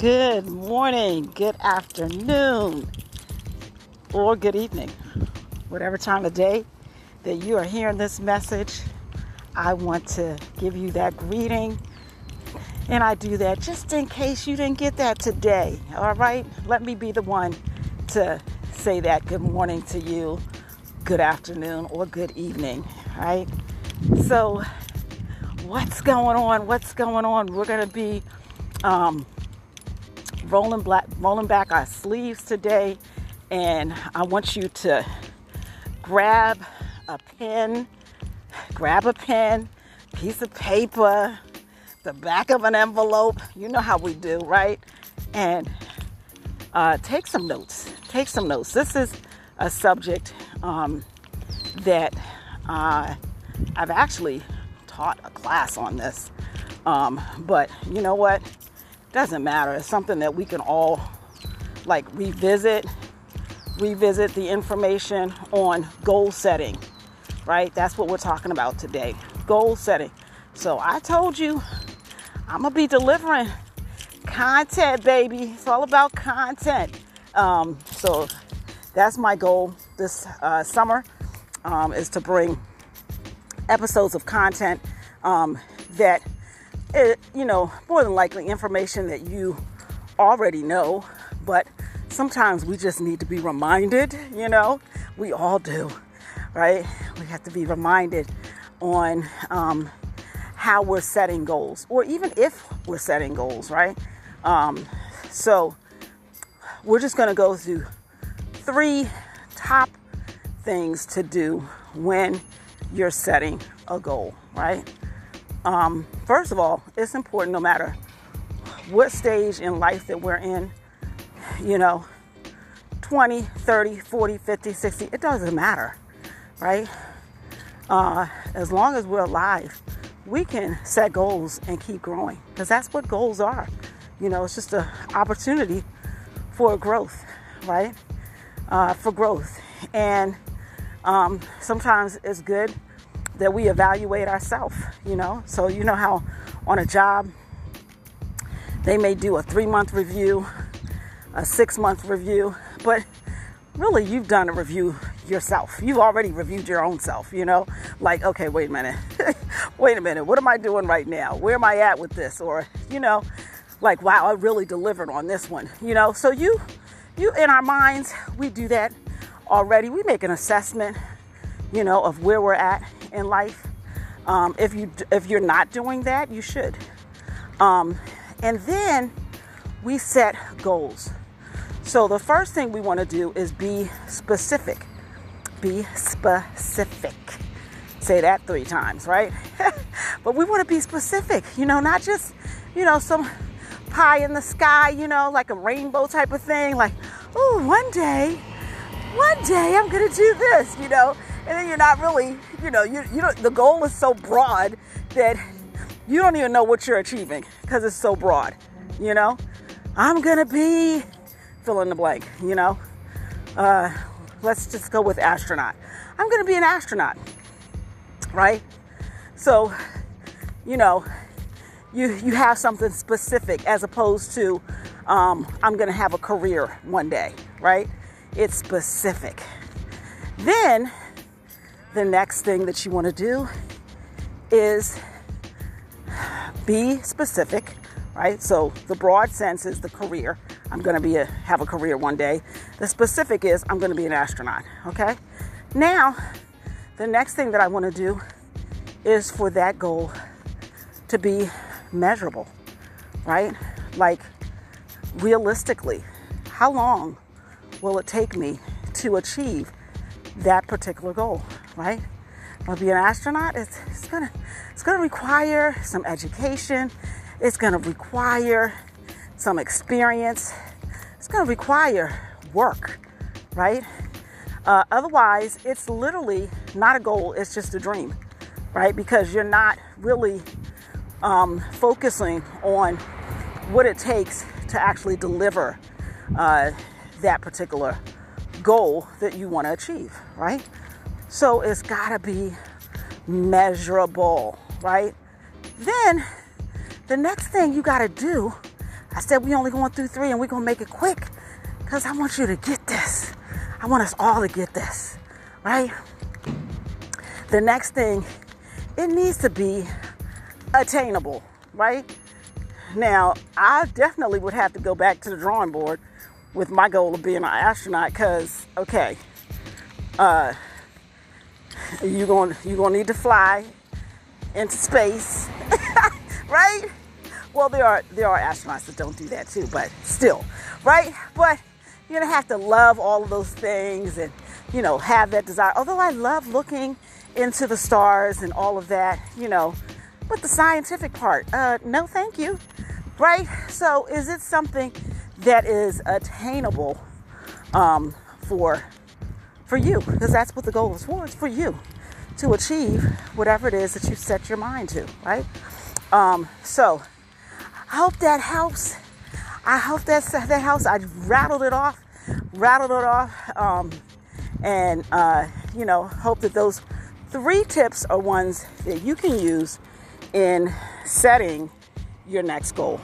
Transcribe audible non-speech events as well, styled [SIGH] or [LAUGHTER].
Good morning, good afternoon, or good evening. Whatever time of day that you are hearing this message, I want to give you that greeting. And I do that just in case you didn't get that today. All right? Let me be the one to say that good morning to you, good afternoon, or good evening. All right? So, what's going on? What's going on? We're going to be um, rolling, black, rolling back our sleeves today. And I want you to grab a pen, grab a pen, piece of paper, the back of an envelope. You know how we do, right? And uh, take some notes. Take some notes. This is a subject um, that uh, I've actually taught a class on this. Um, but you know what? Doesn't matter. It's something that we can all like revisit, revisit the information on goal setting, right? That's what we're talking about today. Goal setting. So I told you I'm gonna be delivering content, baby. It's all about content. Um, so that's my goal this uh, summer um, is to bring episodes of content um, that it, you know, more than likely information that you already know, but sometimes we just need to be reminded, you know, we all do, right? We have to be reminded on um, how we're setting goals, or even if we're setting goals, right? Um, so we're just going to go through three top things to do when you're setting a goal, right? Um, first of all, it's important no matter what stage in life that we're in, you know, 20, 30, 40, 50, 60, it doesn't matter, right? Uh, as long as we're alive, we can set goals and keep growing because that's what goals are. You know, it's just an opportunity for growth, right? Uh, for growth. And um, sometimes it's good that we evaluate ourselves, you know. So, you know how on a job, they may do a three month review, a six month review, but really you've done a review yourself. You've already reviewed your own self, you know? Like, okay, wait a minute. [LAUGHS] wait a minute. What am I doing right now? Where am I at with this? Or, you know, like, wow, I really delivered on this one, you know? So you, you, in our minds, we do that already. We make an assessment, you know, of where we're at in life. Um, if you if you're not doing that, you should. Um, and then we set goals. So the first thing we want to do is be specific. Be specific. Say that three times, right? [LAUGHS] but we want to be specific. You know, not just you know some pie in the sky. You know, like a rainbow type of thing. Like, oh, one day, one day I'm gonna do this. You know and then you're not really, you know, you you know the goal is so broad that you don't even know what you're achieving because it's so broad. You know, I'm gonna be fill in the blank. You know, uh, let's just go with astronaut. I'm gonna be an astronaut, right? So, you know, you you have something specific as opposed to um, I'm gonna have a career one day, right? It's specific. Then the next thing that you want to do is be specific, right? So the broad sense is the career. I'm going to be a, have a career one day. The specific is I'm going to be an astronaut, okay? Now, the next thing that I want to do is for that goal to be measurable, right? Like realistically, how long will it take me to achieve that particular goal? Right? To be an astronaut, it's, it's gonna it's gonna require some education. It's gonna require some experience. It's gonna require work, right? Uh, otherwise, it's literally not a goal. It's just a dream, right? Because you're not really um, focusing on what it takes to actually deliver uh, that particular goal that you want to achieve, right? So it's got to be measurable, right? Then the next thing you got to do, I said we only going through three and we're gonna make it quick because I want you to get this. I want us all to get this, right? The next thing, it needs to be attainable, right? Now, I definitely would have to go back to the drawing board with my goal of being an astronaut because, okay, uh, you're going you're going to need to fly into space, [LAUGHS] right? Well, there are there are astronauts that don't do that too, but still, right? But you're gonna have to love all of those things and you know have that desire. Although I love looking into the stars and all of that, you know, but the scientific part, uh, no, thank you, right? So, is it something that is attainable um, for for you? Because that's what the goal is for. It's for you to achieve whatever it is that you set your mind to, right? Um, so I hope that helps. I hope that that helps. I rattled it off, rattled it off, um, and uh, you know, hope that those three tips are ones that you can use in setting your next goal.